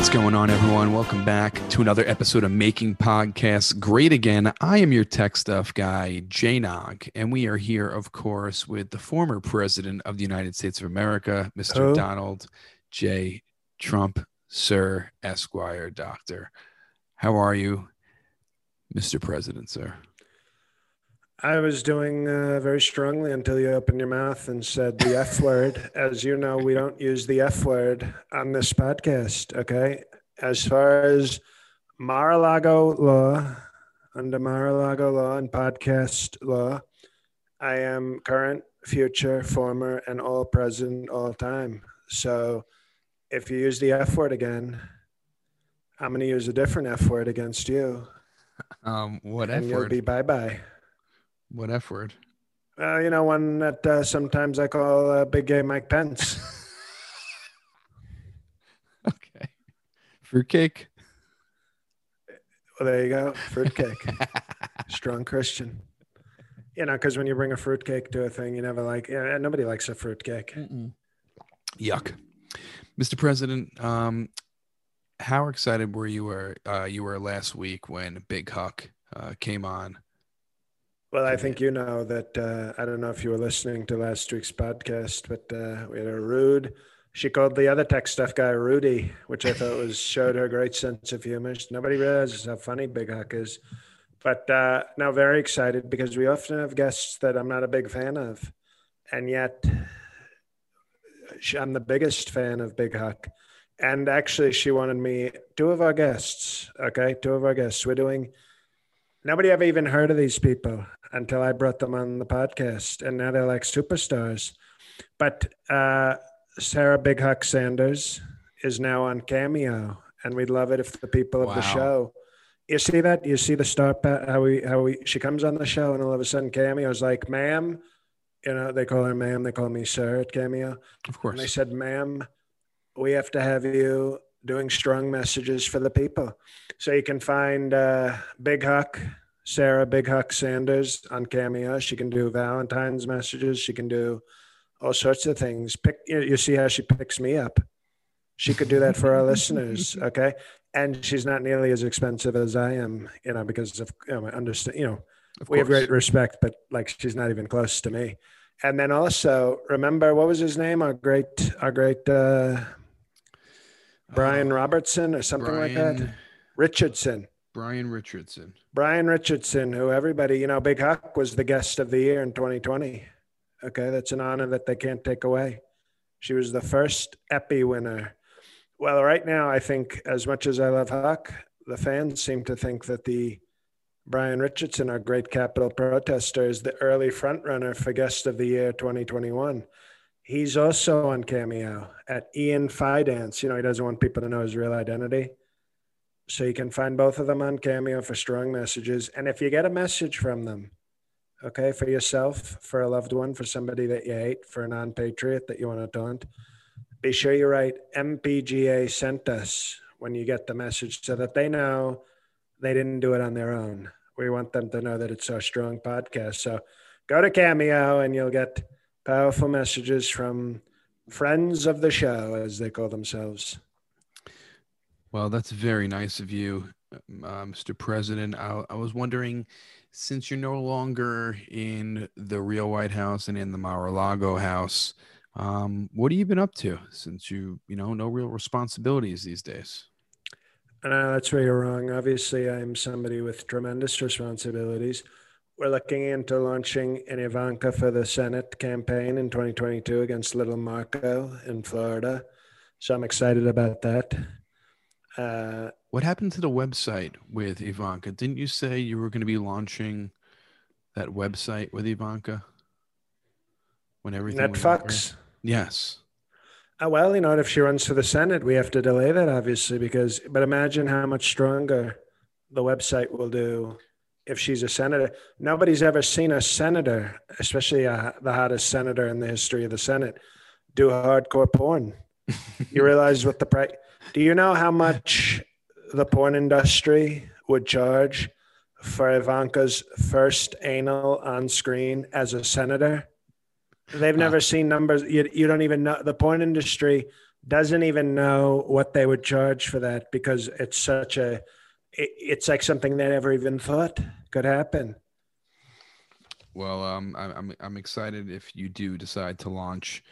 What's going on, everyone? Welcome back to another episode of Making Podcasts Great Again. I am your tech stuff guy, Jay Nog, and we are here, of course, with the former president of the United States of America, Mr. Who? Donald J. Trump, Sir Esquire, Doctor. How are you, Mr. President, sir? I was doing uh, very strongly until you opened your mouth and said the F word. As you know, we don't use the F word on this podcast. Okay. As far as Mar a Lago law, under Mar a Lago law and podcast law, I am current, future, former, and all present all time. So if you use the F word again, I'm going to use a different F word against you. Um, what F and you'll be bye bye. What F word? Uh, you know, one that uh, sometimes I call uh, Big Gay Mike Pence. Okay. Fruitcake. well, there you go. Fruitcake. Strong Christian. You know, because when you bring a fruitcake to a thing, you never like, yeah, nobody likes a fruitcake. Yuck. Mr. President, um, how excited were you were uh, you were last week when Big Huck uh, came on? Well, I think you know that. Uh, I don't know if you were listening to last week's podcast, but uh, we had a rude. She called the other tech stuff guy Rudy, which I thought was showed her great sense of humor. Nobody realizes how funny Big Huck is. But uh, now very excited because we often have guests that I'm not a big fan of, and yet I'm the biggest fan of Big Huck. And actually, she wanted me. Two of our guests, okay, two of our guests. We're doing. Nobody ever even heard of these people until I brought them on the podcast, and now they're like superstars. But uh, Sarah Big Huck Sanders is now on Cameo, and we'd love it if the people of the show. You see that? You see the star pa- how we how we she comes on the show, and all of a sudden Cameo's like, "Ma'am," you know they call her ma'am, they call me sir at Cameo. Of course. And they said, ma'am, we have to have you doing strong messages for the people. So you can find uh, Big Huck, Sarah Big Huck Sanders on Cameo. She can do Valentine's messages. She can do all sorts of things. Pick, you, you see how she picks me up. She could do that for our listeners. Okay. And she's not nearly as expensive as I am, you know, because of, you know, I understand, you know, we have great respect, but like she's not even close to me. And then also remember what was his name? Our great, our great uh, Brian Uh, Robertson or something like that. Richardson. Brian Richardson. Brian Richardson, who everybody, you know, Big Huck was the guest of the year in 2020. Okay, that's an honor that they can't take away. She was the first Epi winner. Well, right now, I think as much as I love Huck, the fans seem to think that the Brian Richardson, our great Capitol protester, is the early front runner for guest of the year 2021. He's also on Cameo at Ian Fidance. You know, he doesn't want people to know his real identity. So you can find both of them on Cameo for strong messages. And if you get a message from them, okay, for yourself, for a loved one, for somebody that you hate, for a non patriot that you want to taunt, be sure you write MPGA sent us when you get the message so that they know they didn't do it on their own. We want them to know that it's our strong podcast. So go to Cameo and you'll get powerful messages from friends of the show, as they call themselves. Well, that's very nice of you, uh, Mr. President. I, I was wondering, since you're no longer in the real White House and in the Mar-a-Lago house, um, what have you been up to since you, you know, no real responsibilities these days? No, that's where you're wrong. Obviously, I'm somebody with tremendous responsibilities. We're looking into launching an Ivanka for the Senate campaign in 2022 against Little Marco in Florida. So I'm excited about that. Uh, What happened to the website with Ivanka? Didn't you say you were going to be launching that website with Ivanka when everything? Netflix. Yes. Uh, well, you know, if she runs for the Senate, we have to delay that, obviously, because, but imagine how much stronger the website will do if she's a senator. Nobody's ever seen a senator, especially uh, the hottest senator in the history of the Senate, do hardcore porn. you realize what the price, do you know how much the porn industry would charge for Ivanka's first anal on screen as a senator? They've never seen numbers. You, you don't even know. The porn industry doesn't even know what they would charge for that because it's such a it, it's like something they never even thought could happen. Well, um, I'm I'm excited if you do decide to launch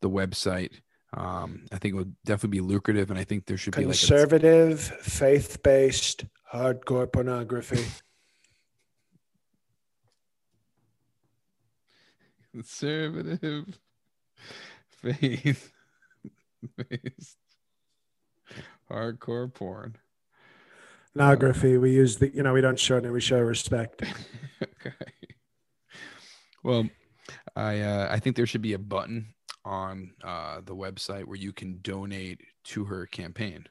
the website. Um, I think it would definitely be lucrative, and I think there should be like conservative, like faith-based, hardcore pornography. conservative, faith based hardcore porn. Pornography. We use the, you know, we don't show it, we show respect. okay. Well, I uh, I think there should be a button on uh, the website where you can donate to her campaign.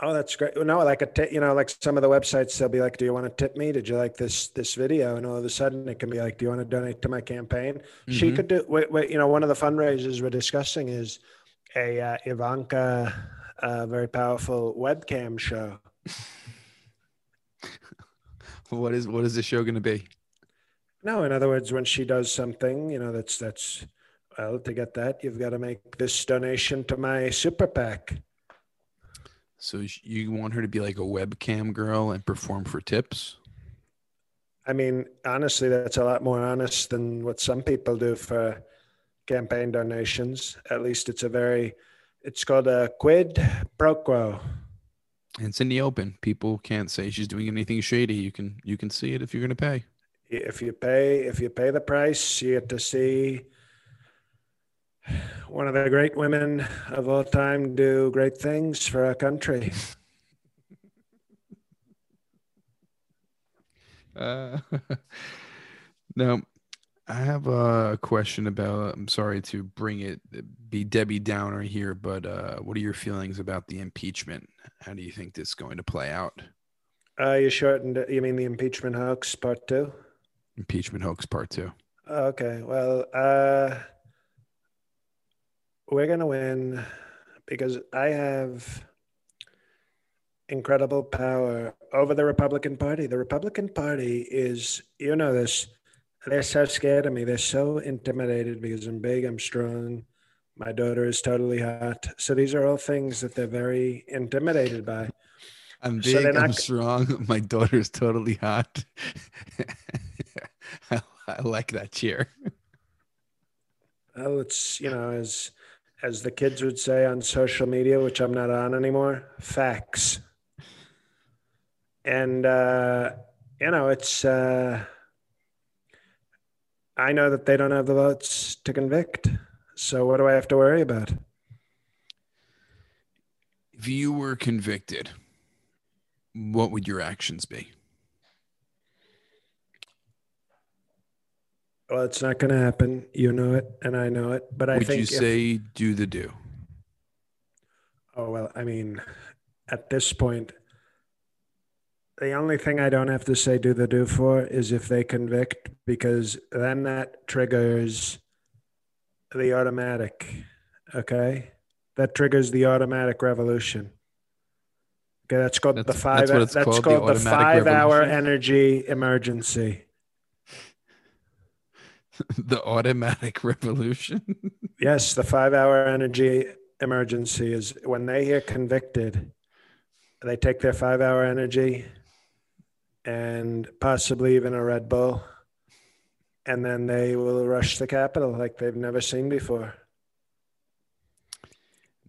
Oh, that's great. No, like a t- you know, like some of the websites, they'll be like, "Do you want to tip me? Did you like this this video?" And all of a sudden, it can be like, "Do you want to donate to my campaign?" Mm-hmm. She could do. Wait, wait, you know, one of the fundraisers we're discussing is a uh, Ivanka, uh, very powerful webcam show. what is what is the show going to be? No, in other words, when she does something, you know, that's that's well, to get that, you've got to make this donation to my super PAC. So you want her to be like a webcam girl and perform for tips? I mean, honestly, that's a lot more honest than what some people do for campaign donations. At least it's a very, it's called a quid pro quo. It's in the open. People can't say she's doing anything shady. You can you can see it if you're going to pay. If you pay, if you pay the price, you get to see one of the great women of all time do great things for our country. Uh, now, I have a question about. I'm sorry to bring it be Debbie Downer here, but uh, what are your feelings about the impeachment? How do you think this is going to play out? Uh, you shortened. It. You mean the impeachment hoax part two? Impeachment hoax part two. Okay. Well, uh, we're going to win because I have incredible power over the Republican Party. The Republican Party is, you know, this, they're so scared of me. They're so intimidated because I'm big, I'm strong. My daughter is totally hot. So these are all things that they're very intimidated by. I'm big, so not... I'm strong. My daughter is totally hot. I, I like that cheer. Well, it's, you know, as as the kids would say on social media, which I'm not on anymore, facts. And, uh, you know, it's, uh, I know that they don't have the votes to convict. So what do I have to worry about? If you were convicted, what would your actions be? Well, it's not going to happen. You know it, and I know it. But I Would think you say do the do? Oh well, I mean, at this point, the only thing I don't have to say do the do for is if they convict, because then that triggers the automatic. Okay, that triggers the automatic revolution. Okay, that's called that's, the five. That's, that's called, called the, the five-hour energy emergency. the automatic revolution. yes, the five hour energy emergency is when they hear convicted, they take their five hour energy and possibly even a Red Bull, and then they will rush the Capitol like they've never seen before.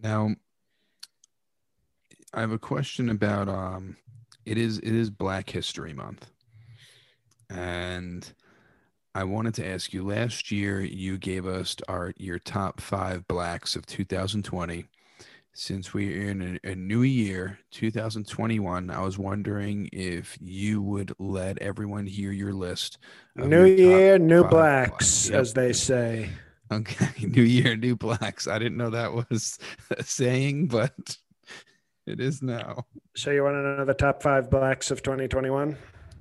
Now, I have a question about um, it is it is Black History Month, and I wanted to ask you last year you gave us our your top five blacks of 2020. Since we're in a, a, new year, 2021, I was wondering if you would let everyone hear your list. New your year, new blacks, blacks. Yep. as they say. Okay, new year, new blacks. I didn't know that was a saying, but it is now. So you want to know the top five blacks of 2021?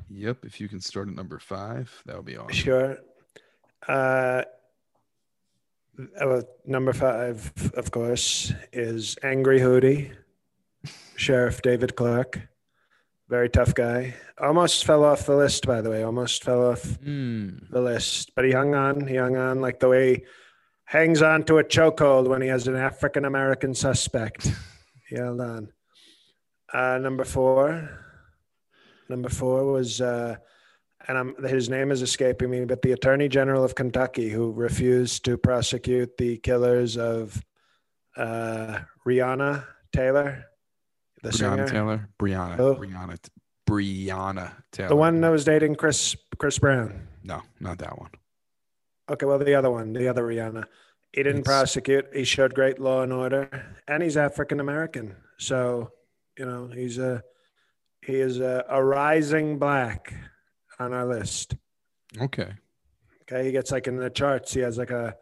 Yep. If you can start at number five, that would be awesome. Sure. Uh, number five, of course, is Angry Hootie, Sheriff David Clarke. Very tough guy. Almost fell off the list, by the way. Almost fell off mm. the list, but he hung on. He hung on like the way hangs on to a chokehold when he has an African American suspect. he held on. Uh, number four. Number four was, uh, and I'm, his name is escaping me, but the Attorney General of Kentucky who refused to prosecute the killers of uh, Breonna Taylor, the Breonna singer. Taylor. Brianna. Who? Brianna. Brianna Taylor. The one that was dating Chris Chris Brown. No, not that one. Okay, well, the other one, the other Rihanna. He didn't It's- prosecute. He showed great law and order, and he's African American. So, you know, he's a he is a, a rising black on our list. Okay. Okay, he gets like in the charts. He has like a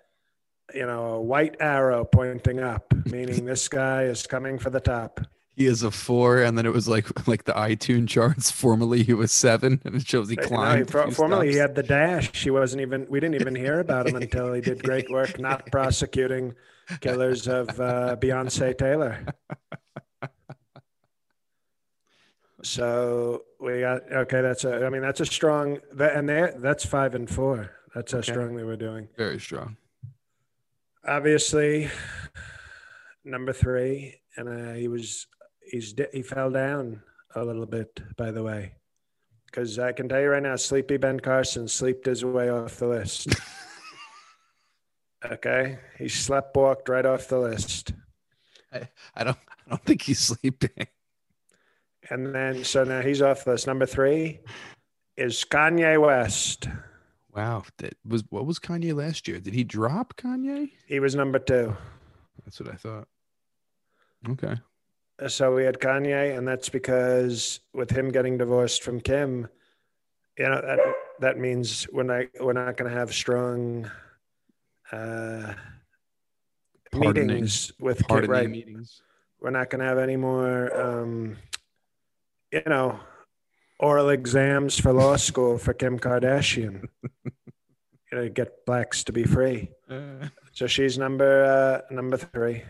you know a white arrow pointing up, meaning this guy is coming for the top. He is a four, and then it was like like the iTunes charts. Formerly, he was seven, and it shows he Right, no, climbed. he, a for, few formerly, he had the dash. He wasn't even. We didn't even hear about him until he did great work not prosecuting killers of uh, Beyonce Taylor. So we got okay. That's a. I mean, that's a strong. That, and there, that's five and four. That's how Okay. strongly we're doing. very strong. Obviously, number three, and uh, he was. He's he fell down a little bit. By the way, because I can tell you right now, Sleepy Ben Carson slept his way off the list. okay, he slept walked right off the list, I don't. I don't think he's sleeping. And then so now he's off the list. Number three is Kanye West. Wow. That was what was Kanye last year? Did he drop Kanye? He was number two. That's what I thought. Okay. So we had Kanye, and that's because with him getting divorced from Kim, you know that that means we're not we're not going to have strong uh, Pardoning. meetings with Kim. Right, meetings. we're not going to have any more, um, you know, oral exams for law school for Kim Kardashian. you know, get blacks to be free. Uh, So she's number uh, number three.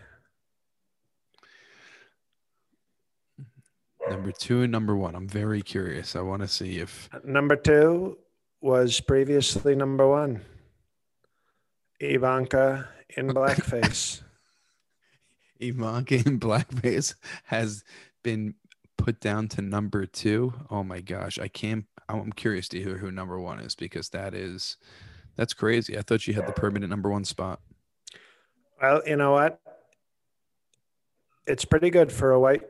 number two and number one. I'm very curious. I want to see if Number two was previously number one. Ivanka in blackface. Ivanka in blackface has been put down to number two. Oh my gosh, I can't. I'm curious to hear who number one is because that is that's crazy. I thought she had the permanent number one spot. well, you know what? It's pretty good for a white,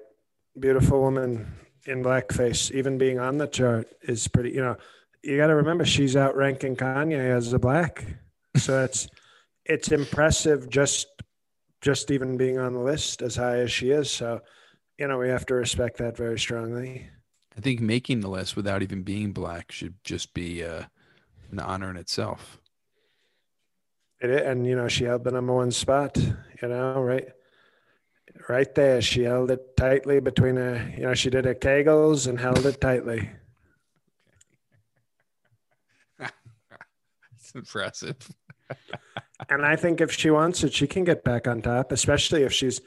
beautiful woman in blackface. Even being on the chart is pretty. You know, you got to remember she's outranking Kanye as a black, so it's it's impressive just just even being on the list as high as she is. So, you know, we have to respect that very strongly. I think making the list without even being black should just be uh, an honor in itself. It is, and you know she held the number one spot. You know, right, right there. She held it tightly between her. You know, she did her kegels and held it tightly. It's impressive. And I think if she wants it, she can get back on top. Especially if she's,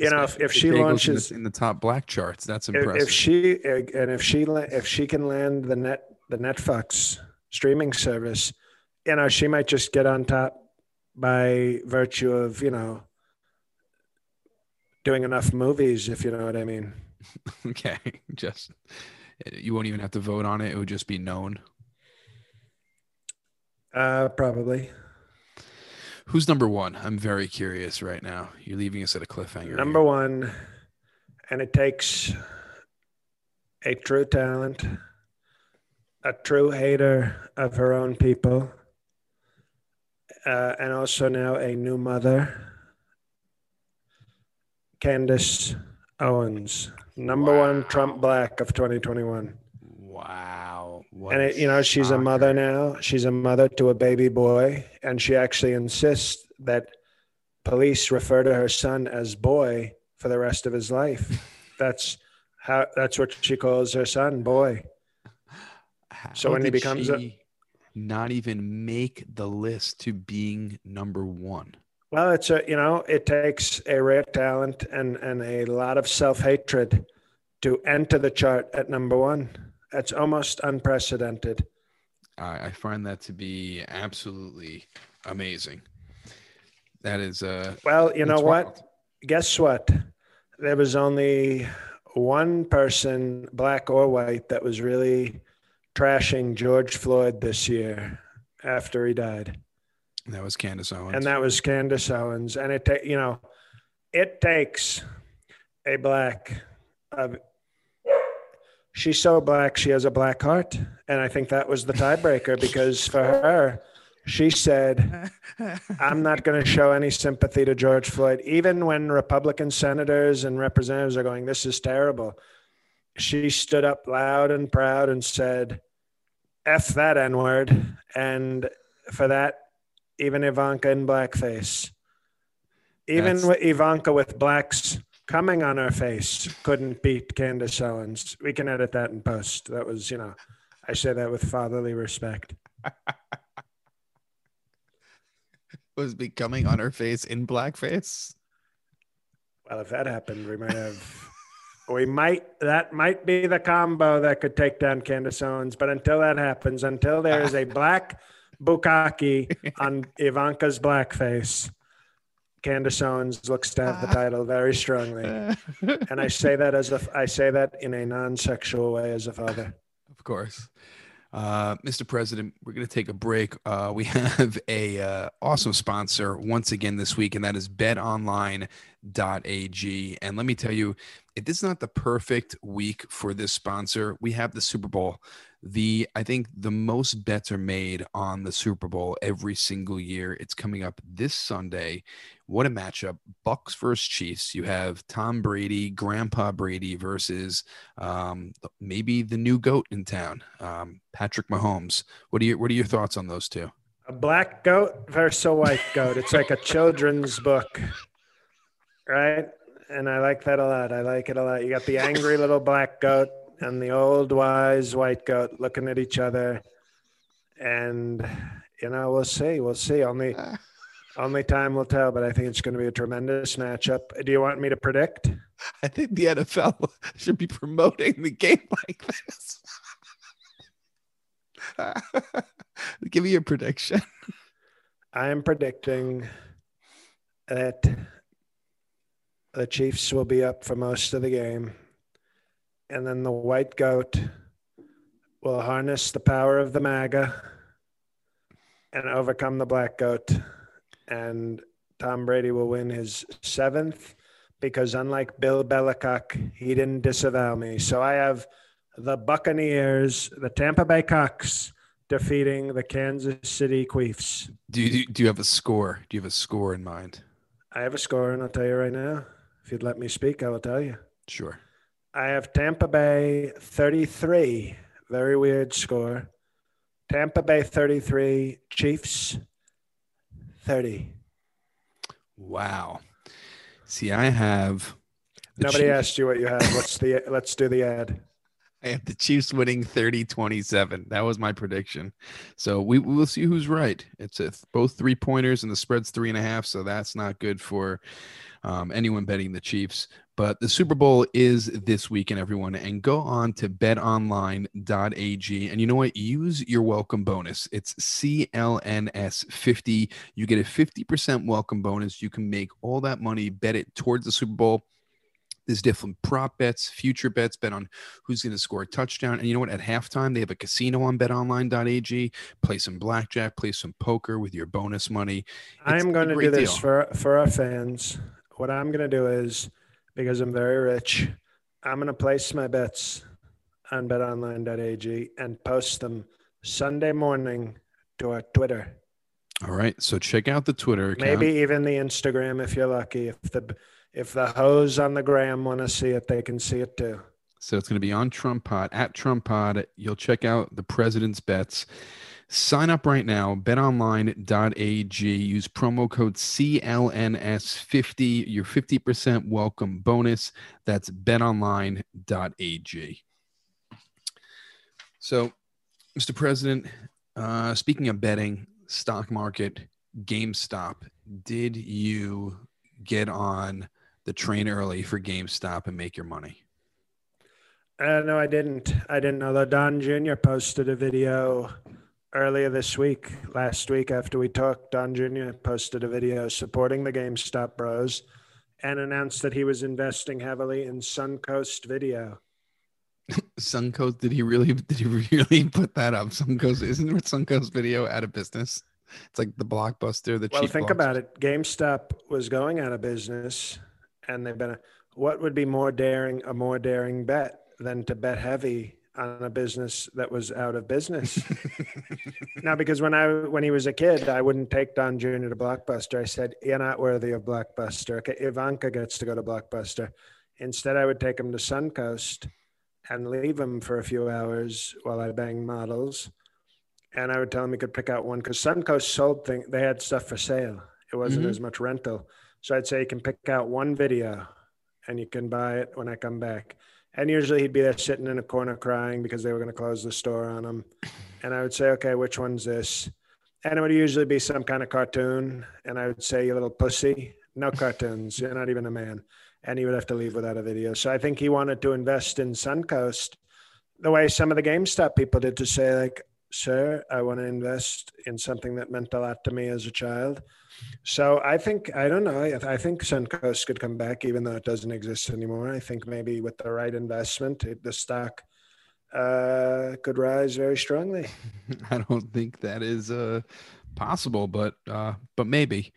you know, if, if she Kegels in the- launches, in the top black charts, that's impressive. if she and if she if she can land the net the Netflix streaming service, you know, she might just get on top by virtue of you know doing enough movies, if you know what I mean. okay, just you won't even have to vote on it; it would just be known. Uh, probably. Who's number one? I'm very curious right now. You're leaving us at a cliffhanger. Number here. one, and it takes a true talent, a true hater of her own people, uh, and also now a new mother, Candace Owens, number one Trump Black of 2021. Wow. What And it, you know, she's a mother now. She's a mother to a baby boy, and she actually insists that police refer to her son as boy for the rest of his life. That's how. That's what she calls her son, boy. How So when he becomes a- not even make the list to being number one. Well, it's a you know, it takes a rare talent and and a lot of self hatred to enter the chart at number one. That's almost unprecedented. I, I find that to be absolutely amazing. That is uh Well, you know what? wild. Guess what? There was only one person, black or white, that was really trashing George Floyd this year after he died. That was Candace Owens. and that was Candace Owens. And it, ta- you know, it takes a black. Uh, she's so black, she has a black heart, and I think that was the tiebreaker because for her, she said, "I'm not going to show any sympathy to George Floyd, even when Republican senators and representatives are going, this is terrible." She stood up loud and proud and said, "F that N word," and for that even Ivanka in blackface. Even That's- with Ivanka with blacks coming on her face couldn't beat Candace Owens. We can edit that in post. That was, you know, I say that with fatherly respect. was becoming on her face in blackface. Well, if that happened, we might have. We might that might be the combo that could take down Candace Owens, but until that happens, until there is a black bukkake on Ivanka's blackface, Candace Owens looks to have the title very strongly. and I say that as if I say that in a non-sexual way as a father. Of course. Uh, Mr. President, we're going to take a break. Uh, we have a uh, awesome sponsor once again this week, and that is betonline.ag. And let me tell you, if this is not the perfect week for this sponsor, we have the Super Bowl. The I think the most bets are made on the Super Bowl every single year. It's coming up this Sunday. What a matchup. Bucs versus Chiefs. You have Tom Brady, Grandpa Brady versus um, maybe the new goat in town, um, Patrick Mahomes. What are your What are your thoughts on those two? A black goat versus a white goat. It's like a children's book, right? And I like that a lot. I like it a lot. You got the angry little black goat and the old wise white goat looking at each other, and you know we'll see. We'll see. Only only time will tell. But I think it's going to be a tremendous matchup. Do you want me to predict? I think the NFL should be promoting the game like this. Give me your prediction. I am predicting that the Chiefs will be up for most of the game. And then the white goat will harness the power of the MAGA and overcome the black goat. And Tom Brady will win his seventh because, unlike Bill Belichick, he didn't disavow me. So I have the Buccaneers, the Tampa Bay Cox, defeating the Kansas City Queefs. Do you do you have a score? Do you have a score in mind? I have a score, and I'll tell you right now. If you'd let me speak, I will tell you. Sure. I have Tampa Bay 33. Very weird score. Tampa Bay 33, Chiefs 30. Wow. See, I have. Nobody Chiefs- asked you what you have. What's the let's do the ad. I have the Chiefs winning 30 27. That was my prediction. So we we will see who's right. It's a, both three pointers and the spread's three and a half. So that's not good for um, anyone betting the Chiefs. But the Super Bowl is this weekend, everyone. And go on to betonline.ag. And you know what? Use your welcome bonus. It's CLNS50. You get a 50% welcome bonus. You can make all that money, bet it towards the Super Bowl. There's different prop bets, future bets, bet on who's going to score a touchdown. And you know what? At halftime, they have a casino on betonline.ag. Play some blackjack, play some poker with your bonus money. It's I'm going to do this deal. for for our fans. What I'm going to do is because I'm very rich, I'm going to place my bets on betonline.ag and post them Sunday morning to our Twitter. All right. So check out the Twitter account. Maybe even the Instagram if you're lucky. If the if the hoes on the gram want to see it, they can see it too. So it's going to be on Trump Pod at Trump Pod. You'll check out the president's bets. Sign up right now, betonline.ag. Use promo code CLNS50, your 50% welcome bonus. That's betonline.ag. So, Mr. President, uh, speaking of betting, stock market, GameStop, did you get on the train early for GameStop and make your money? Uh, no, I didn't. I didn't know that Don Jr. posted a video earlier this week, last week after we talked, Don Jr. posted a video supporting the GameStop bros and announced that he was investing heavily in Suncoast Video. Suncoast, did he really? Did he really put that up? Suncoast isn't Suncoast Video out of business? It's like the blockbuster. The well, think about it. GameStop was going out of business, and they've been. A, what would be more daring? A more daring bet than to bet heavy on a business that was out of business. now, because when I when he was a kid, I wouldn't take Don Jr. to Blockbuster. I said, "You're not worthy of Blockbuster." Okay, Ivanka gets to go to Blockbuster. Instead, I would take him to Suncoast and leave him for a few hours while I banged models. And I would tell him he could pick out one because Suncoast sold thing. They had stuff for sale. It wasn't mm-hmm. as much rental. So I'd say you can pick out one video and you can buy it when I come back. And usually he'd be there sitting in a corner crying because they were going to close the store on him. And I would say, okay, which one's this? And it would usually be some kind of cartoon. And I would say, you little pussy. No cartoons. You're not even a man. And he would have to leave without a video. So I think he wanted to invest in Suncoast the way some of the GameStop people did to say, like, sir, I want to invest in something that meant a lot to me as a child. So I think I don't know. I, think Suncoast could come back, even though it doesn't exist anymore. I think maybe with the right investment, it, the stock uh, could rise very strongly. I don't think that is uh, possible, but uh, but maybe.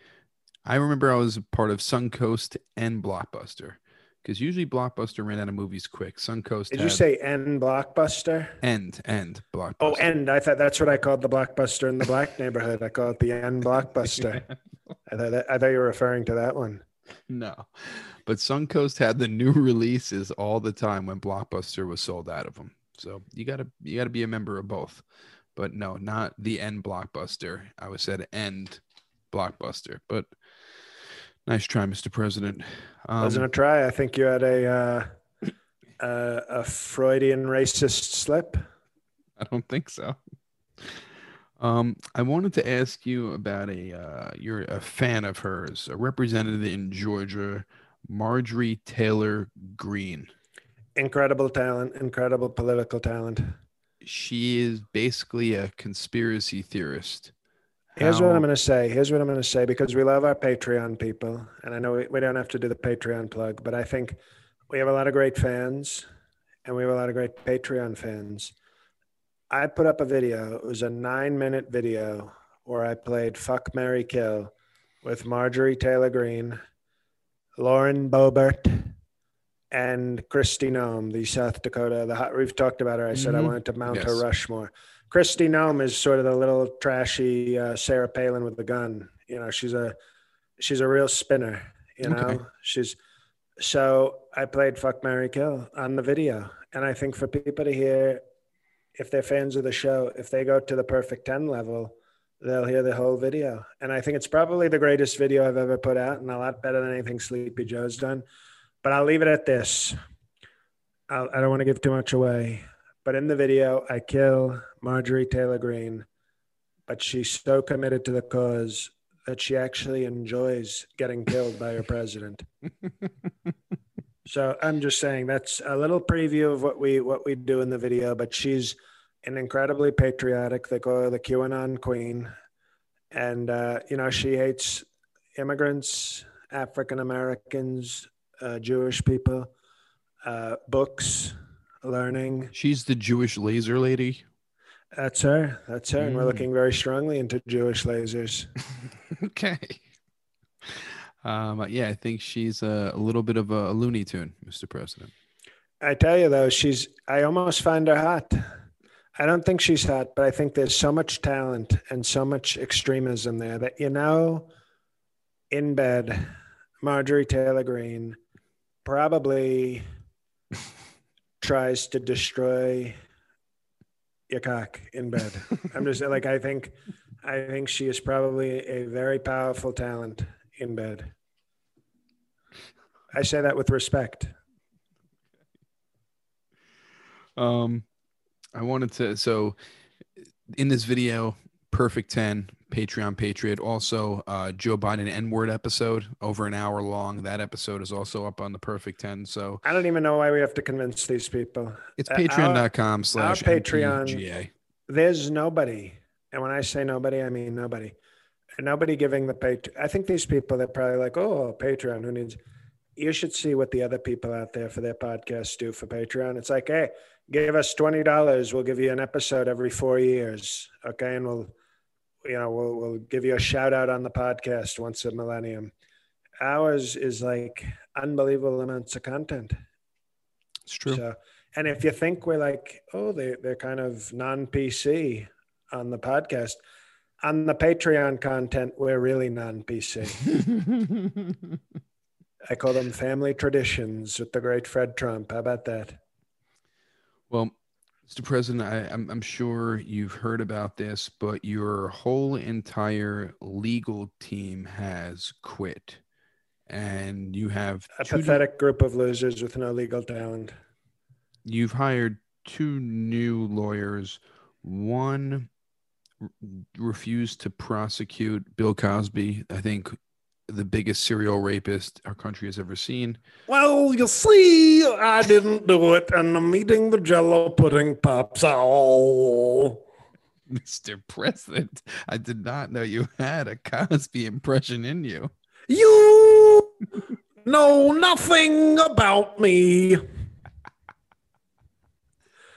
I remember I was part of Suncoast and Blockbuster because usually Blockbuster ran out of movies quick. Suncoast. Did you say end Blockbuster? End, end Blockbuster. Oh, end. I thought that's what I called the Blockbuster in the black neighborhood. I call it the end Blockbuster. I thought that, I thought you were referring to that one. No, but Suncoast had the new releases all the time when Blockbuster was sold out of them. So you gotta you gotta be a member of both. But no, not the end Blockbuster. I was said end Blockbuster, but Nice try, Mr. President. Um, Wasn't a try. I think you had a uh, a, a Freudian racist slip. I don't think so. Um, I wanted to ask you about a uh, you're a fan of hers, a representative in Georgia, Marjorie Taylor Greene. Incredible talent, incredible political talent. She is basically a conspiracy theorist. Here's what I'm going to say. Here's what I'm going to say because we love our Patreon people. And I know we, we don't have to do the Patreon plug, but I think we have a lot of great fans and we have a lot of great Patreon fans. I put up a video. It was a nine minute video where I played Fuck Mary Kill with Marjorie Taylor Greene, Lauren Boebert, and Kristi Noem, the South Dakota. The hot, we've talked about her. I said mm-hmm. I wanted to mount yes. her Rushmore. Kristi Noem is sort of the little trashy uh, Sarah Palin with the gun. You know, she's a she's a real spinner. You know, okay. she's so I played Fuck Mary Kill on the video, and I think for people to hear, if they're fans of the show, if they go to the Perfect Ten level, they'll hear the whole video. And I think it's probably the greatest video I've ever put out, and a lot better than anything Sleepy Joe's done. But I'll leave it at this. I'll, I do not want to give too much away. But in the video, I kill Marjorie Taylor Greene, but she's so committed to the cause that she actually enjoys getting killed by her president. so I'm just saying that's a little preview of what we what we do in the video. But she's an incredibly patriotic. They call her the QAnon queen, and uh, you know she hates immigrants, African Americans, uh, Jewish people, uh, books learning. She's the Jewish laser lady. That's her. That's her. Mm. And we're mm. looking very strongly into Jewish lasers. okay. Um, yeah, I think she's a, a little bit of a, a Looney Tune, Mr. President. I tell you though, she's. I almost find her hot. I don't think she's hot, but I think there's so much talent and so much extremism there that you know, in bed, Marjorie Taylor Greene probably tries to destroy your cock in bed. I'm just like I think I think she is probably a very powerful talent in bed. I say that with respect. Um I wanted to so in this video perfect 10 Patreon Patriot. Also, uh, Joe Biden N word episode, over an hour long. That episode is also up on the Perfect 10. So I don't even know why we have to convince these people. It's patreon.com slash Patreon. There's nobody And when I say nobody, I mean nobody. Nobody giving the pay. I think these people they're probably like, oh, Patreon. Who needs? You should see what the other people out there for their podcasts do for Patreon. It's like, hey, give us twenty dollars, we'll give you an episode every four years. Okay, and we'll, you know, we'll we'll give you a shout out on the podcast once a millennium. Ours is like unbelievable amounts of content. It's true. So, and if you think we're like, oh, they they're kind of non PC on the podcast, on the Patreon content, we're really non PC. I call them family traditions with the great Fred Trump. How about that? Well, Mr. President, I, I'm, I'm sure you've heard about this, but your whole entire legal team has quit. And you have A pathetic group of losers with no legal talent. you've hired two new lawyers. One r- refused to prosecute Bill Cosby, I think the biggest serial rapist our country has ever seen. Well, you see, I didn't do it, and I'm eating the jello pudding pops. Oh. Mr. President, I did not know you had a Cosby impression in you. You know nothing about me.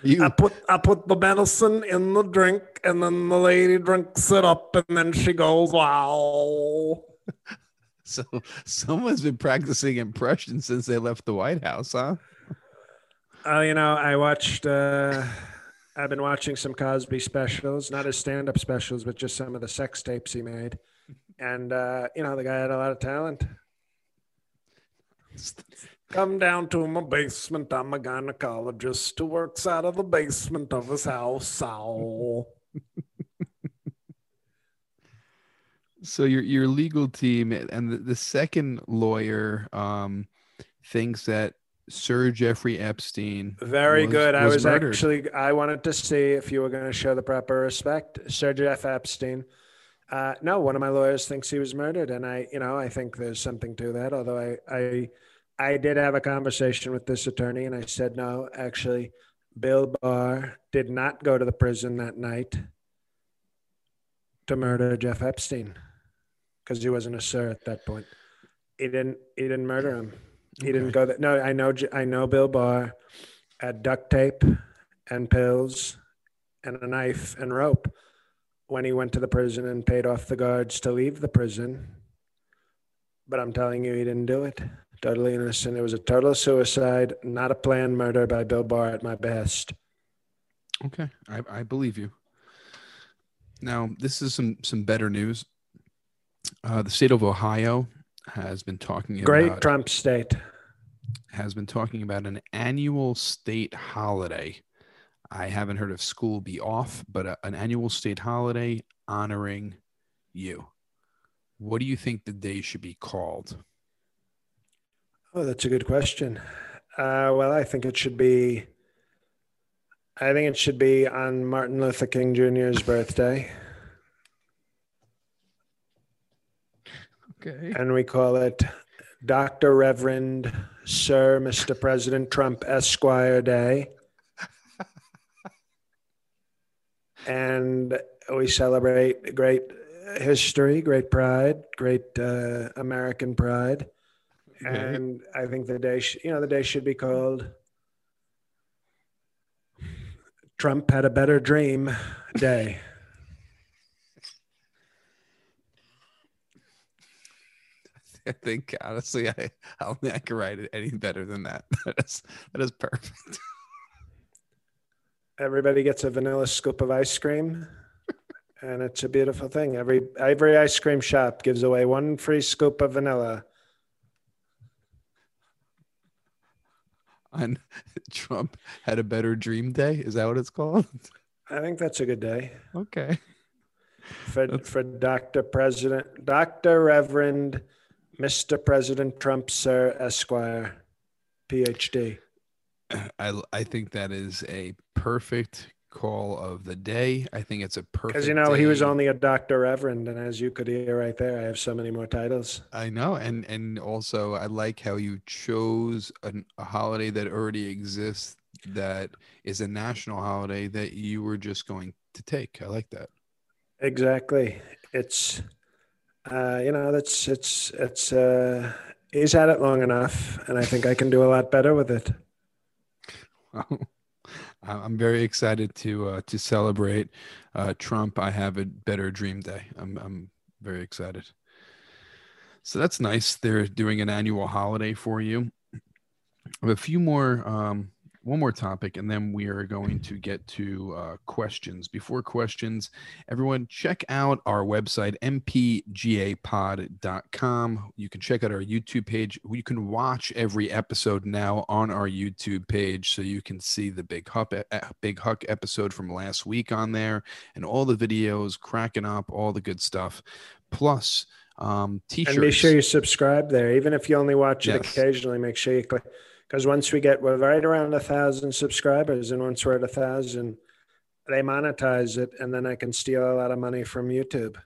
You I put I put the medicine in the drink, and then the lady drinks it up, and then she goes, "Wow." so someone's been practicing impressions since they left the White House, huh? Uh, you know, I watched. Uh, I've been watching some Cosby specials, not his stand-up specials, but just some of the sex tapes he made. And uh, you know, the guy had a lot of talent. Come down to my basement. I'm a gynecologist who works out of the basement of his house. So your your legal team and the, the second lawyer um, thinks that Sir Jeffrey Epstein. Very was- good. I was actually I wanted to see if you were going to show the proper respect. Sir Jeff Epstein. Uh, no, one of my lawyers thinks he was murdered, and I, you know, I think there's something to that. Although I, I, I did have a conversation with this attorney, and I said no, actually, Bill Barr did not go to the prison that night to murder Jeff Epstein because he wasn't a sir at that point. He didn't. He didn't murder him. He didn't go there. No, I know. I know Bill Barr had duct tape and pills and a knife and rope when he went to the prison and paid off the guards to leave the prison. But I'm telling you, he didn't do it. Totally innocent. It was a total suicide, not a planned murder by Bill Barr at my best. Okay, I, I believe you. Now this is some some better news. Uh, the state of Ohio has been talking Great about Trump state. has been talking about an annual state holiday. I haven't heard of school be off, but a, an annual state holiday honoring you. What do you think the day should be called? Oh, that's a good question. Uh, well, I think it should be. I think it should be on Martin Luther King Jr.'s birthday, Okay. and we call it Dr. Reverend Sir Mr. President Trump Esquire Day. and we celebrate great history, great pride, great uh, American pride. and I think the day, sh- you know, the day should be called Trump had a better dream day. I think honestly, I I don't think I can write it any better than that. That is that is perfect. Everybody gets a vanilla scoop of ice cream, and it's a beautiful thing. Every every ice cream shop gives away one free scoop of vanilla. On Trump had a better dream day. Is that what it's called? I think that's a good day Okay. for for Doctor President, Doctor Reverend, Mister President Trump, Sir Esquire, PhD. I I think that is a perfect call of the day. I think it's a perfect. Because you know he was only a Doctor Reverend, and as you could hear right there, I have so many more titles. I know, and and also I like how you chose an, a holiday that already exists that is a national holiday that you were just going to take. I like that. Exactly. It's uh, you know that's it's it's uh, he's had it long enough, and I think I can do a lot better with it. Well, I'm very excited to uh, to celebrate uh, Trump. I have a better dream day. I'm I'm very excited. So that's nice. They're doing an annual holiday for you. I have a few more um, one more topic and then we are going to get to uh, questions. Before questions, everyone check out our website, mpgapod.com. You can check out our YouTube page. You can watch every episode now on our YouTube page so you can see the Big Huck, Big Huck episode from last week on there and all the videos cracking up, all the good stuff. Plus, um, t-shirts. And make sure you subscribe there. Even if you only watch it yes. occasionally, make sure you click because once we get we're right around a thousand subscribers and once we're at a thousand they monetize it and then i can steal a lot of money from youtube.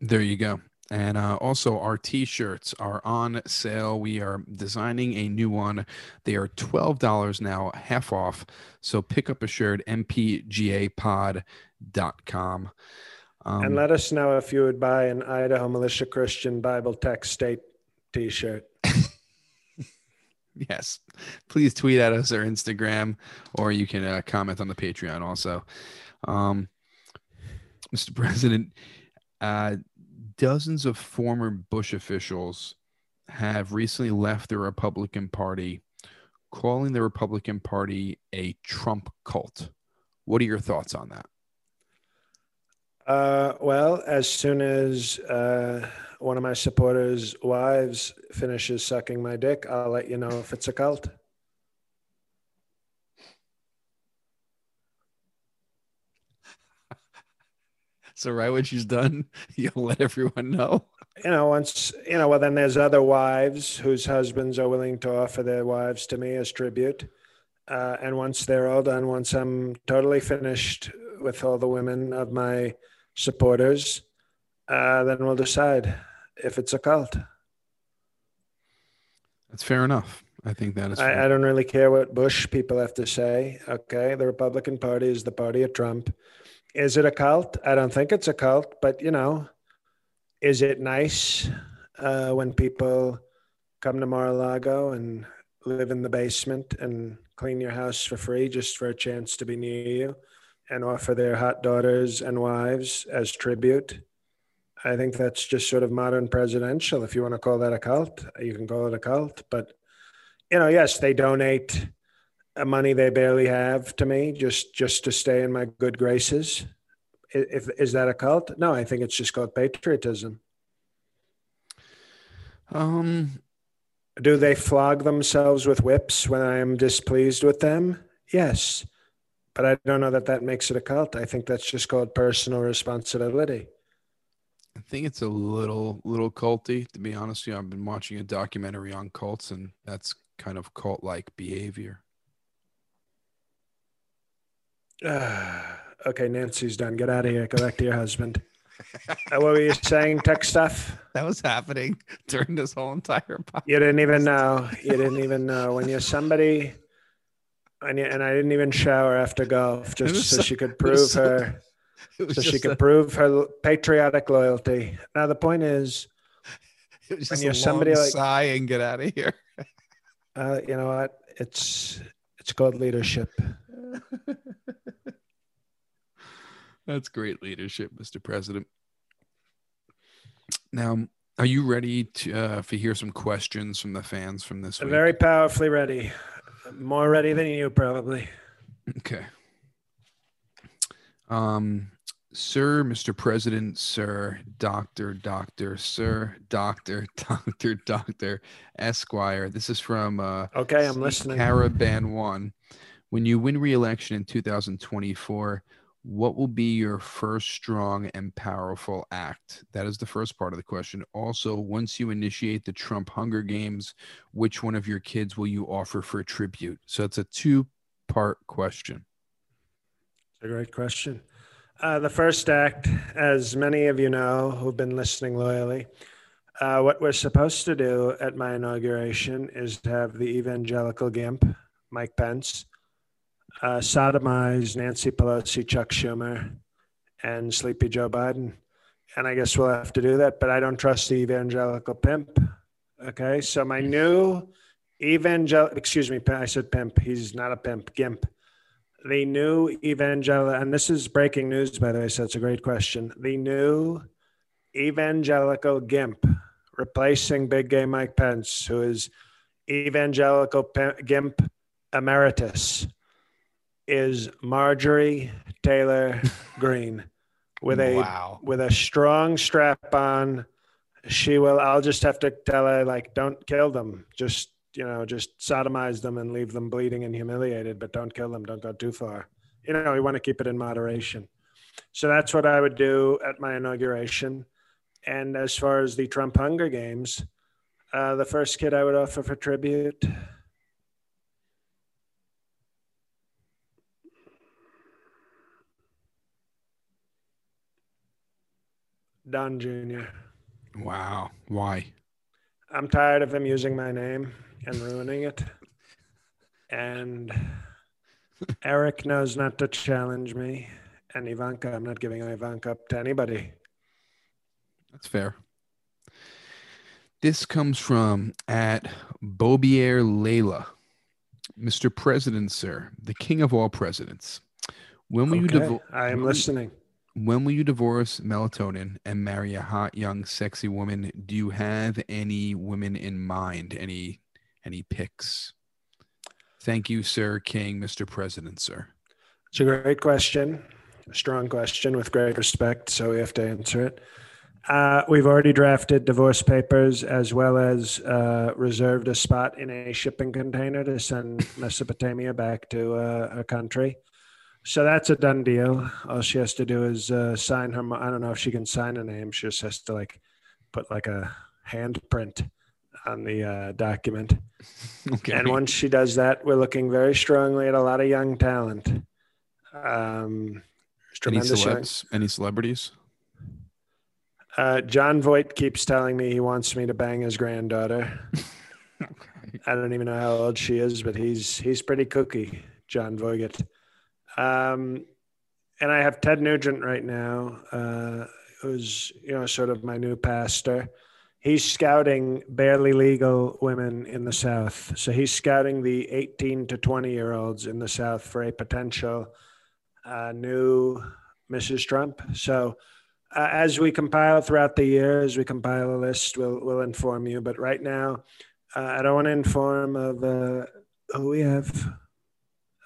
There you go. And uh, also our t-shirts are on sale. We are designing a new one. They are $12 now half off. So pick up a shirt mpgapod.com um, and let us know if you would buy an idaho militia christian bible text state t-shirt yes, please tweet at us or Instagram, or you can uh, comment on the Patreon also. Um, Mr. President, uh, dozens of former Bush officials have recently left the Republican Party, calling the Republican Party a Trump cult. What are your thoughts on that? Uh, well, as soon as uh, one of my supporters' wives finishes sucking my dick, I'll let you know if it's a cult. So right when she's done, you'll let everyone know. You know, once you know, well, then there's other wives whose husbands are willing to offer their wives to me as tribute. Uh, and once they're all done, once I'm totally finished with all the women of my supporters, uh, then we'll decide if it's a cult. That's fair enough. I think that is. I, I, don't really care what Bush people have to say. Okay, the Republican Party is the party of Trump. Is it a cult? I don't think it's a cult, but you know, is it nice uh, when people come to Mar-a-Lago and live in the basement and clean your house for free just for a chance to be near you and offer their hot daughters and wives as tribute? I think that's just sort of modern presidential. If you want to call that a cult, you can call it a cult. But you know, yes, they donate money they barely have to me just just to stay in my good graces. If is that a cult? No, I think it's just called patriotism. Um, do they flog themselves with whips when I am displeased with them? Yes, but I don't know that that makes it a cult. I think that's just called personal responsibility. I think it's a little little culty, to be honest you. I've been watching a documentary on cults, and that's kind of cult like behavior. Uh, okay, Nancy's done. Get out of here. Go back to your husband. what were you saying? Tech stuff? That was happening during this whole entire podcast. You didn't even know. You didn't even know. When you're somebody, and, you, and I didn't even shower after golf just so, so, she could prove so, her so she could a, prove her patriotic loyalty. Now the point is, when you're somebody like sigh and get out of here. uh, you know what? It's it's called leadership. That's great leadership, Mr. President. Now, are you ready to uh, to hear some questions from the fans from this week? Very powerfully ready. More ready than you, probably. Okay. Um, Sir, Mr. President, Sir, Doctor, Doctor, Sir, Doctor, Doctor, Doctor, Esquire. This is from uh, Okay, I'm listening. Caravan One. When you win re-election in 2024, what will be your first strong and powerful act? That is the first part of the question. Also, once you initiate the Trump Hunger Games, which one of your kids will you offer for tribute? So it's a two-part question. It's a great question. Uh, the first act, as many of you know who've been listening loyally, uh, what we're supposed to do at my inauguration is to have the evangelical gimp, Mike Pence, uh, sodomize Nancy Pelosi, Chuck Schumer, and Sleepy Joe Biden. And I guess we'll have to do that, but I don't trust the evangelical pimp. Okay. So my new evangel, excuse me, I said pimp. He's not a pimp, gimp. The new evangel, and this is breaking news, by the way, so it's a great question. The new evangelical gimp replacing big gay Mike Pence, who is evangelical gimp emeritus, is Marjorie Taylor Greene with a wow. with a strong strap on. She will. I'll just have to tell her like, don't kill them. Just you know, just sodomize them and leave them bleeding and humiliated, but don't kill them. Don't go too far. You know, we want to keep it in moderation. So that's what I would do at my inauguration. And as far as the Trump Hunger Games, uh, the first kid I would offer for tribute. Don Jr. Wow. Why? I'm tired of him using my name and ruining it. And Eric knows not to challenge me. And Ivanka, I'm not giving Ivanka up to anybody. That's fair. This comes from at Bobier Layla. Mr. President, sir, the king of all presidents. When will okay. you divorce? I am listening. When will you divorce melatonin and marry a hot, young, sexy woman? Do you have any women in mind? Any any picks? Thank you, sir, King, Mr. President, sir. It's a great question, a strong question with great respect. So we have to answer it. Uh, we've already drafted divorce papers as well as uh, reserved a spot in a shipping container to send Mesopotamia back to uh, her country. So that's a done deal. All she has to do is uh, sign her. I don't know if she can sign a name. She just has to like put like a handprint on the uh, document. Okay. And once she does that, we're looking very strongly at a lot of young talent. Um, any celebs? Young... Any celebrities? Uh, Jon Voight keeps telling me he wants me to bang his granddaughter. okay. I don't even know how old she is, but he's he's pretty cookie, Jon Voight. Um, and I have Ted Nugent right now, uh, who's you know sort of my new pastor. He's scouting barely legal women in the South. So he's scouting the 18 to 20 year olds in the South for a potential uh, new Mrs. Trump. So uh, as we compile throughout the year, as we compile a list, we'll we'll inform you. But right now, uh, I don't want to inform of uh, who we have,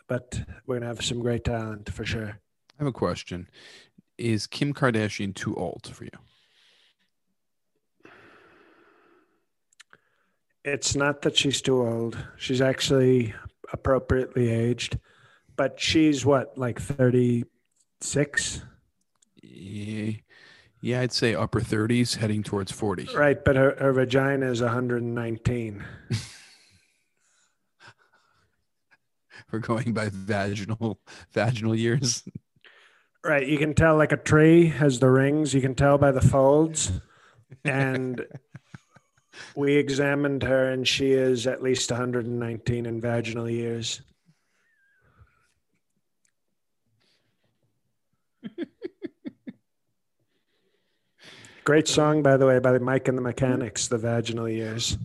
but we're gonna have some great talent for sure. I have a question: Is Kim Kardashian too old for you? It's not that she's too old. She's actually appropriately aged, but she's what, like thirty six? Yeah. Yeah, I'd say upper 30s, heading towards 40. Right, but her, her vagina is 119. We're going by vaginal vaginal years. Right, you can tell like a tree has the rings. You can tell by the folds, and we examined her, and she is at least 119 in vaginal years. Great song, by the way, by Mike and the Mechanics, The Vaginal Years.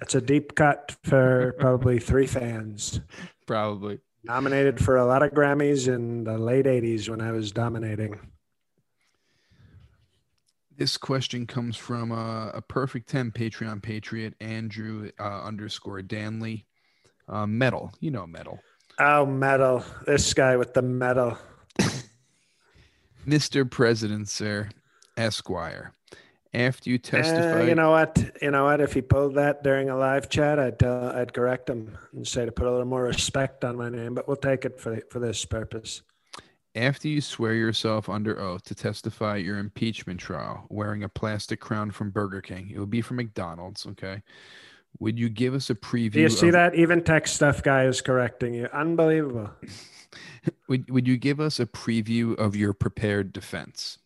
It's a deep cut for probably three fans. Probably. Nominated for a lot of Grammys in the late 80s when I was dominating. This question comes from uh, a perfect 10 Patreon Patriot, Andrew uh, underscore Danley. Uh, metal. You know metal. Oh, metal. This guy with the metal. Mr. President, sir. Esquire. After you testify, uh, you know what? You know what? If he pulled that during a live chat, I'd tell, I'd correct him and say to put a little more respect on my name. But we'll take it for for this purpose. After you swear yourself under oath to testify at your impeachment trial, wearing a plastic crown from Burger King, it would be from McDonald's. Okay. Would you give us a preview? Do you see of- that? Even tech stuff guy is correcting you. Unbelievable. would Would you give us a preview of your prepared defense?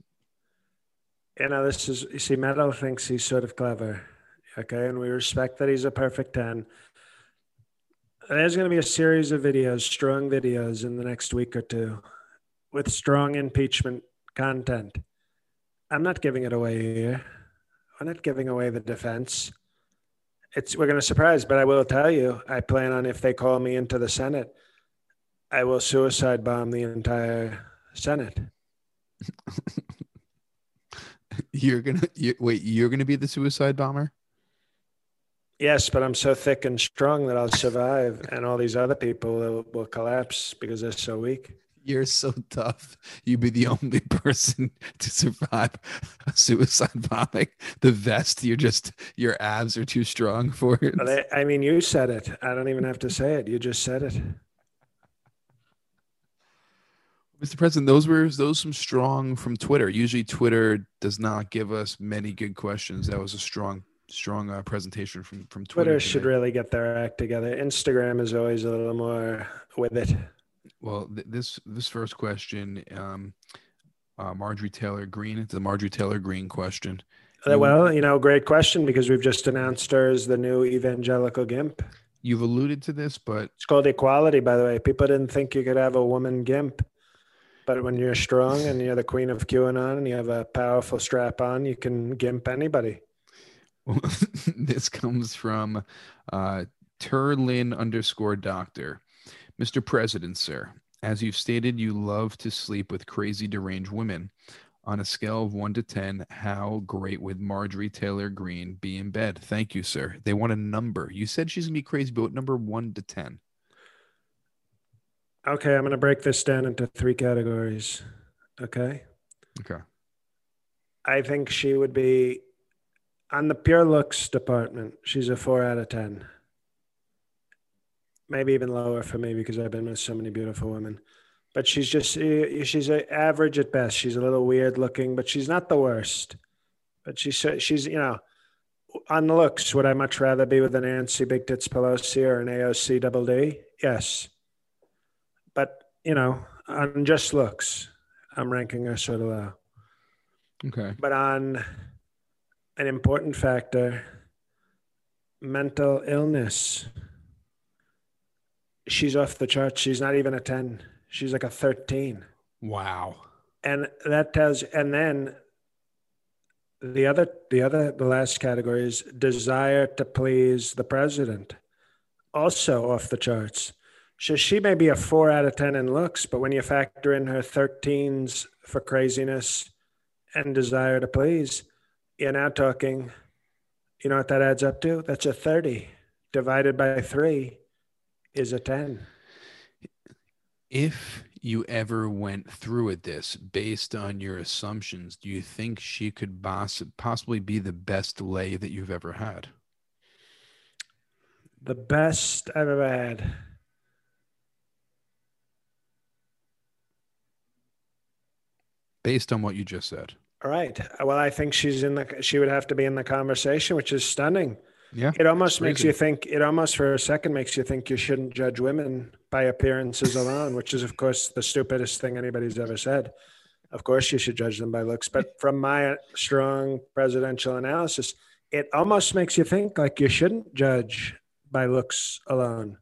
you know, this is, you see, Meadow thinks he's sort of clever. Okay. And we respect that he's a perfect 10. There's going to be a series of videos, strong videos in the next week or two with strong impeachment content. I'm not giving it away here. I'm not giving away the defense. It's we're gonna surprise, but I will tell you, I plan on if they call me into the Senate, I will suicide bomb the entire Senate. you're gonna you, wait. You're gonna be the suicide bomber. Yes, but I'm so thick and strong that I'll survive, and all these other people will, will collapse because they're so weak. You're so tough. You'd be the only person to survive a suicide bombing. The vest, you're just your abs are too strong for it. I, I mean, you said it. I don't even have to say it. You just said it. Mr. President, those were those some strong from Twitter. Usually, Twitter does not give us many good questions. That was a strong, strong uh, presentation from from Twitter. Twitter should really get their act together. Instagram is always a little more with it. Well, th- this this first question, um, uh, Marjorie Taylor Greene, It's the Marjorie Taylor Greene question. Well, you know, great question because we've just announced her as the new evangelical gimp. You've alluded to this, but It's called equality, by the way. People didn't think you could have a woman gimp. But when you're strong and you're the queen of QAnon and you have a powerful strap on, you can gimp anybody. this comes from uh, Turlin underscore doctor. Mr. President, sir, as you've stated, you love to sleep with crazy deranged women. On a scale of one to 10, how great would Marjorie Taylor Greene be in bed? Thank you, sir. They want a number. You said she's going to be crazy, but number one to 10? Okay, I'm going to break this down into three categories. Okay. Okay. I think she would be on the pure looks department. She's a four out of 10. Maybe even lower for me because I've been with so many beautiful women. But she's just, eh, eh, she's a average at best. She's a little weird looking, but she's not the worst. But she's, eh, she's, you know, on the looks, would I much rather be with an Nancy Big Tits Pelosi or an AOC Double D? Yes but you know, on just looks, I'm ranking her sort of low. Okay. But on an important factor, mental illness, she's off the charts. She's not even a 10. She's like a 13. Wow. And that tells and then the other the other the last category is desire to please the president. Also off the charts. So she may be a four out of 10 in looks, but when you factor in her 13s for craziness and desire to please, you're now talking, you know what that adds up to? That's a 30 divided by three is a 10. If you ever went through with this based on your assumptions, do you think she could boss- possibly be the best lay that you've ever had? The best I've ever had. based on what you just said. All right. Well, I think she's in the. She would have to be in the conversation, which is stunning. Yeah. It almost makes you think. It almost for a second makes you think you shouldn't judge women by appearances alone, which is, of course, the stupidest thing anybody's ever said. Of course, you should judge them by looks, but from my strong presidential analysis, it almost makes you think like you shouldn't judge by looks alone.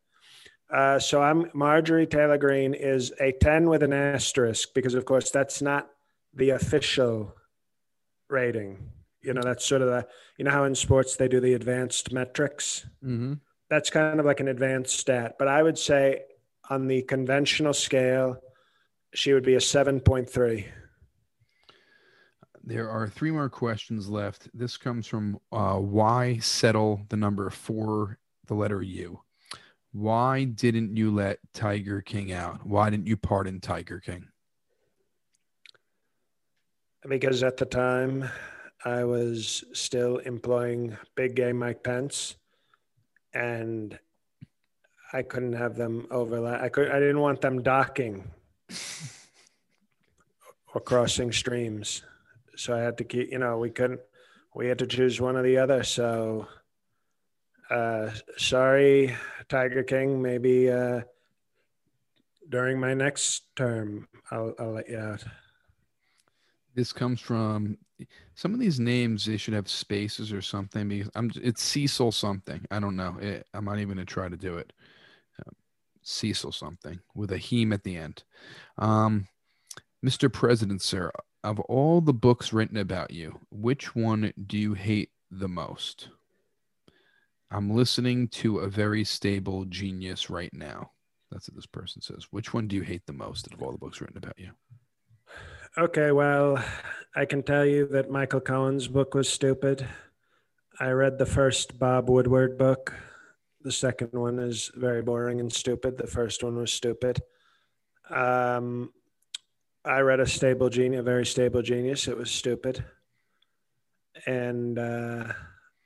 Uh, so I'm Marjorie Taylor Greene is a 10 with an asterisk because, of course, that's not the official rating. You know, that's sort of the, you know how in sports they do the advanced metrics? Mm-hmm. That's kind of like an advanced stat. But I would say on the conventional scale, she would be a 7.3. There are three more questions left. This comes from uh, why settle the number for the letter U? Why didn't you let Tiger King out? Why didn't you pardon Tiger King? because at the time I was still employing big game Mike Pence, and I couldn't have them overlap. I could. I didn't want them docking or crossing streams, so I had to keep. You know, we couldn't. We had to choose one or the other. So, uh, sorry, Tiger King. Maybe uh, during my next term, I'll, I'll let you out. This comes from some of these names. They should have spaces or something because I'm. It's Cecil something. I don't know. It, I'm not even gonna try to do it. Um, Cecil something with a heme at the end. Um, Mr. President, sir, of all the books written about you, which one do you hate the most? I'm listening to a very stable genius right now. That's what this person says. Which one do you hate the most of all the books written about you? Okay, well, I can tell you that Michael Cohen's book was stupid. I read the first Bob Woodward book. The second one is very boring and stupid. The first one was stupid. Um, I read a stable genius, a very stable genius. It was stupid. And uh,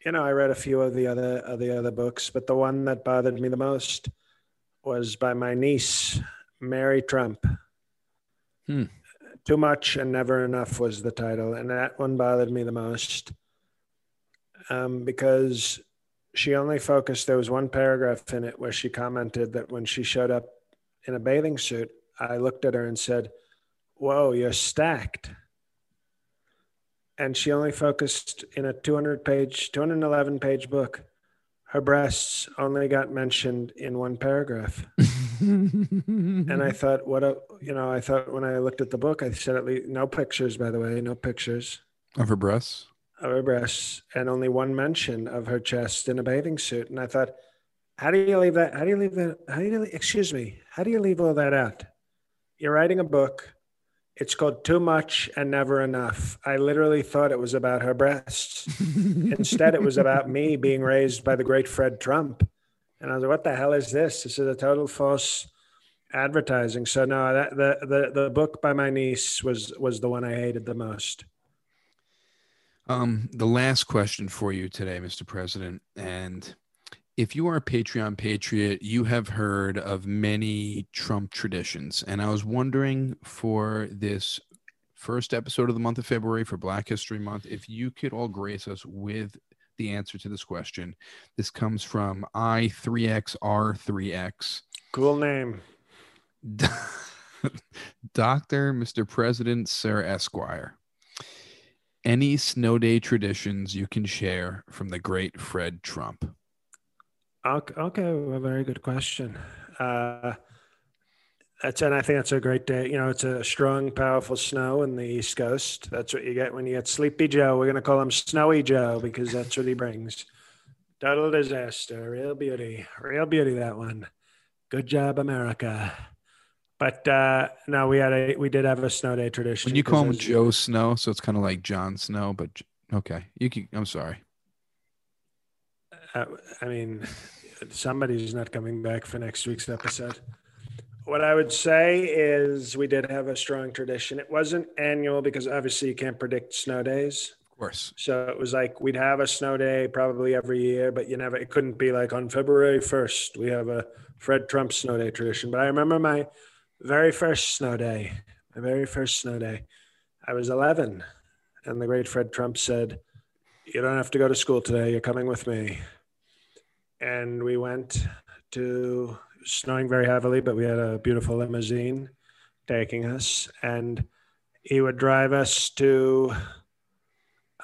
you know, I read a few of the other of the other books, but the one that bothered me the most was by my niece, Mary Trump. Hmm. Too much and never enough was the title, and that one bothered me the most um, because she only focused. There was one paragraph in it where she commented that when she showed up in a bathing suit, I looked at her and said, "Whoa, you're stacked." and she only focused in a 200 page 211 page book her breasts only got mentioned in one paragraph and i thought what a you know i thought when i looked at the book i said at least no pictures by the way no pictures of her breasts of her breasts and only one mention of her chest in a bathing suit and i thought how do you leave that how do you leave that how do you excuse me how do you leave all that out you're writing a book it's called Too Much and Never Enough. I literally thought it was about her breasts. Instead, it was about me being raised by the great Fred Trump. And I was like, what the hell is this? This is a total false advertising. So no, that the the the book by my niece was was the one I hated the most. Um, the last question for you today, Mr. President, and if you are a Patreon patriot, you have heard of many Trump traditions. And I was wondering for this first episode of the month of February for Black History Month, if you could all grace us with the answer to this question. This comes from I3XR3X. Cool name. Doctor, Mr. President, Sir Esquire. Any snow day traditions you can share from the great Fred Trump? Okay, a very good question. Uh, that's and I think that's a great day. You know, it's a strong, powerful snow in the East Coast. That's what you get when you get Sleepy Joe. We're gonna call him Snowy Joe because that's what he brings. Total disaster, real beauty, real beauty. That one. Good job, America. But uh, no, we had a we did have a snow day tradition. When you call him Joe Snow, so it's kind of like Jon Snow, but okay, you can. I'm sorry. Uh, I mean, somebody's not coming back for next week's episode. What I would say is we did have a strong tradition. It wasn't annual because obviously you can't predict snow days. Of course. So it was like we'd have a snow day probably every year, but you never, it couldn't be like on February 1st, we have a Fred Trump snow day tradition. But I remember my very first snow day, my very first snow day. I was 11, and the great Fred Trump said, You don't have to go to school today. You're coming with me and we went to snowing very heavily, but we had a beautiful limousine taking us, and he would drive us to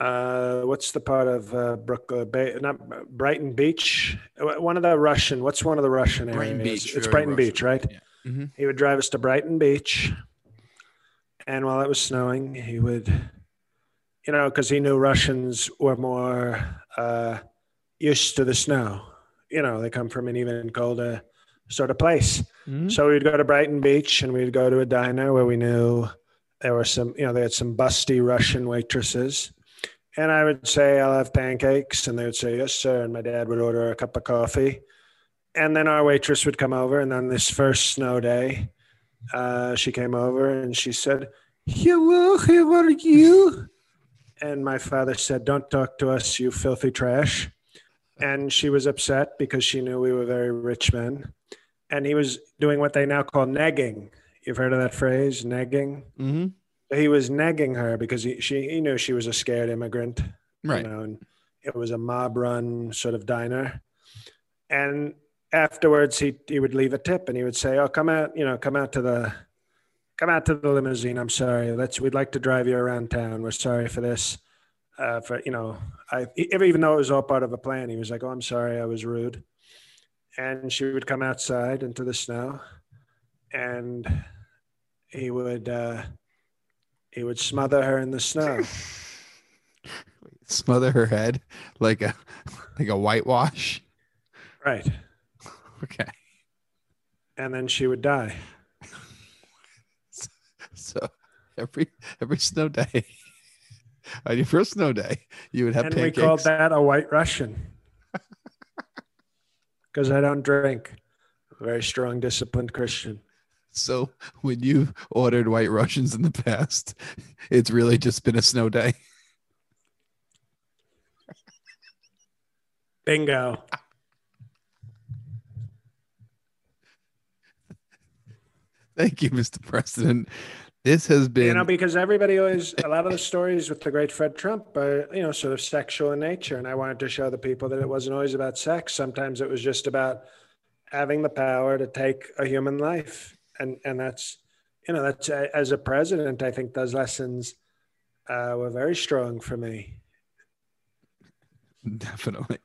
uh, what's the part of uh, Brooklyn Bay? Not Brighton Beach. One of the Russian. What's one of the Russian Brighton areas? Beach. It's Brighton Russian. Beach, right? Yeah. Mm-hmm. He would drive us to Brighton Beach, and while it was snowing, he would, you know, because he knew Russians were more uh, used to the snow you know, they come from an even colder sort of place. Mm-hmm. So we'd go to Brighton Beach and we'd go to a diner where we knew there were some, you know, they had some busty Russian waitresses. And I would say, I'll have pancakes. And they would say, yes, sir. And my dad would order a cup of coffee. And then our waitress would come over. And on this first snow day, uh, she came over and she said, Hello, how are you? And my father said, Don't talk to us, you filthy trash and she was upset because she knew we were very rich men. And he was doing what they now call negging. You've heard of that phrase, negging? Mm-hmm. He was negging her because he, she, he knew she was a scared immigrant. Right. You know, and it was a mob run sort of diner. And afterwards, he, he would leave a tip and he would say, Oh, come out, you know, come out to the, come out to the limousine. I'm sorry. Let's, we'd like to drive you around town. We're sorry for this uh, for you know, I even though it was all part of a plan, he was like, "Oh, I'm sorry, I was rude," and she would come outside into the snow, and he would uh, He would smother her in the snow. Smother her head like a like a whitewash. Right. Okay. And then she would die. So every every snow day, on your first snow day, you would have and pancakes. we called that a white Russian. Because I don't drink. I'm A very strong, disciplined Christian. So when you've ordered White Russians in the past, it's really just been a snow day. Bingo. Thank you, Mr. President. This has been You know, because everybody always, a lot of the stories with the great Fred Trump are, you know, sort of sexual in nature. And I wanted to show the people that it wasn't always about sex. Sometimes it was just about having the power to take a human life. And, and that's, you know, that's as a president, I think those lessons uh, were very strong for me. Definitely.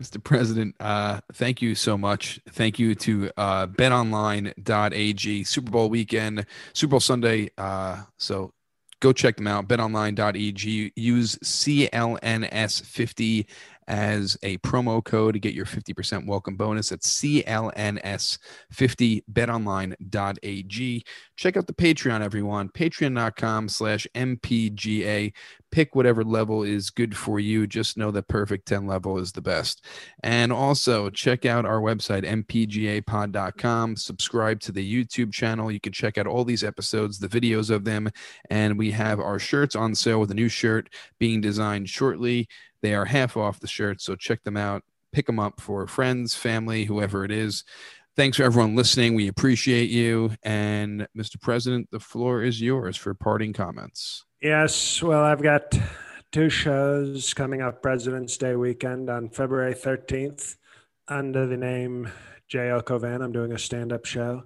Mr. President, uh, thank you so much. Thank you to uh, betonline.ag, Super Bowl weekend, Super Bowl Sunday. Uh, so go check them out. Betonline.ag. Use CLNS50 as a promo code to get your 50% welcome bonus at CLNS50 betonline.ag. Check out the Patreon, everyone. Patreon.com slash MPGA. Pick whatever level is good for you. Just know that perfect 10 level is the best. And also check out our website, mpgapod.com. Subscribe to the YouTube channel. You can check out all these episodes, the videos of them. And we have our shirts on sale with a new shirt being designed shortly. They are half off the shirts, so check them out. Pick them up for friends, family, whoever it is. Thanks for everyone listening. We appreciate you. And Mr. President, the floor is yours for parting comments. Yes. Well, I've got two shows coming up President's Day weekend on February 13th under the name J.L. Cauvin. I'm doing a stand up show.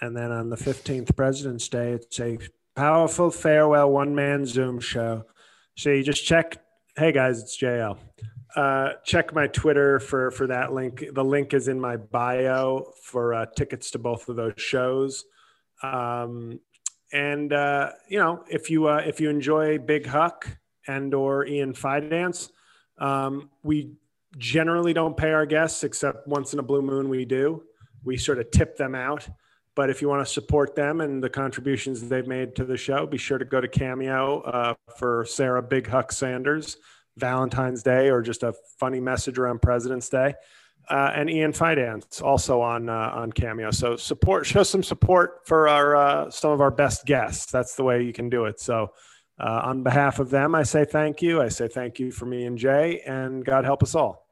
And then on the 15th, President's Day, it's a powerful farewell one man Zoom show. So you just check Hey guys, it's JL. Uh, check my Twitter for for that link. The link is in my bio for uh, tickets to both of those shows. Um, and uh, you know, if you uh, if you enjoy Big Huck and or Ian Fidance, um, we generally don't pay our guests except once in a blue moon we do. We sort of tip them out. But if you want to support them and the contributions they've made to the show, be sure to go to Cameo uh, for Sarah Big Huck Sanders, Valentine's Day, or just a funny message around President's Day. Uh, and Ian Fidance also on uh, on Cameo. So support, show some support for our uh, some of our best guests. That's the way you can do it. So uh, on behalf of them, I say thank you. I say thank you for me and Jay, and God help us all.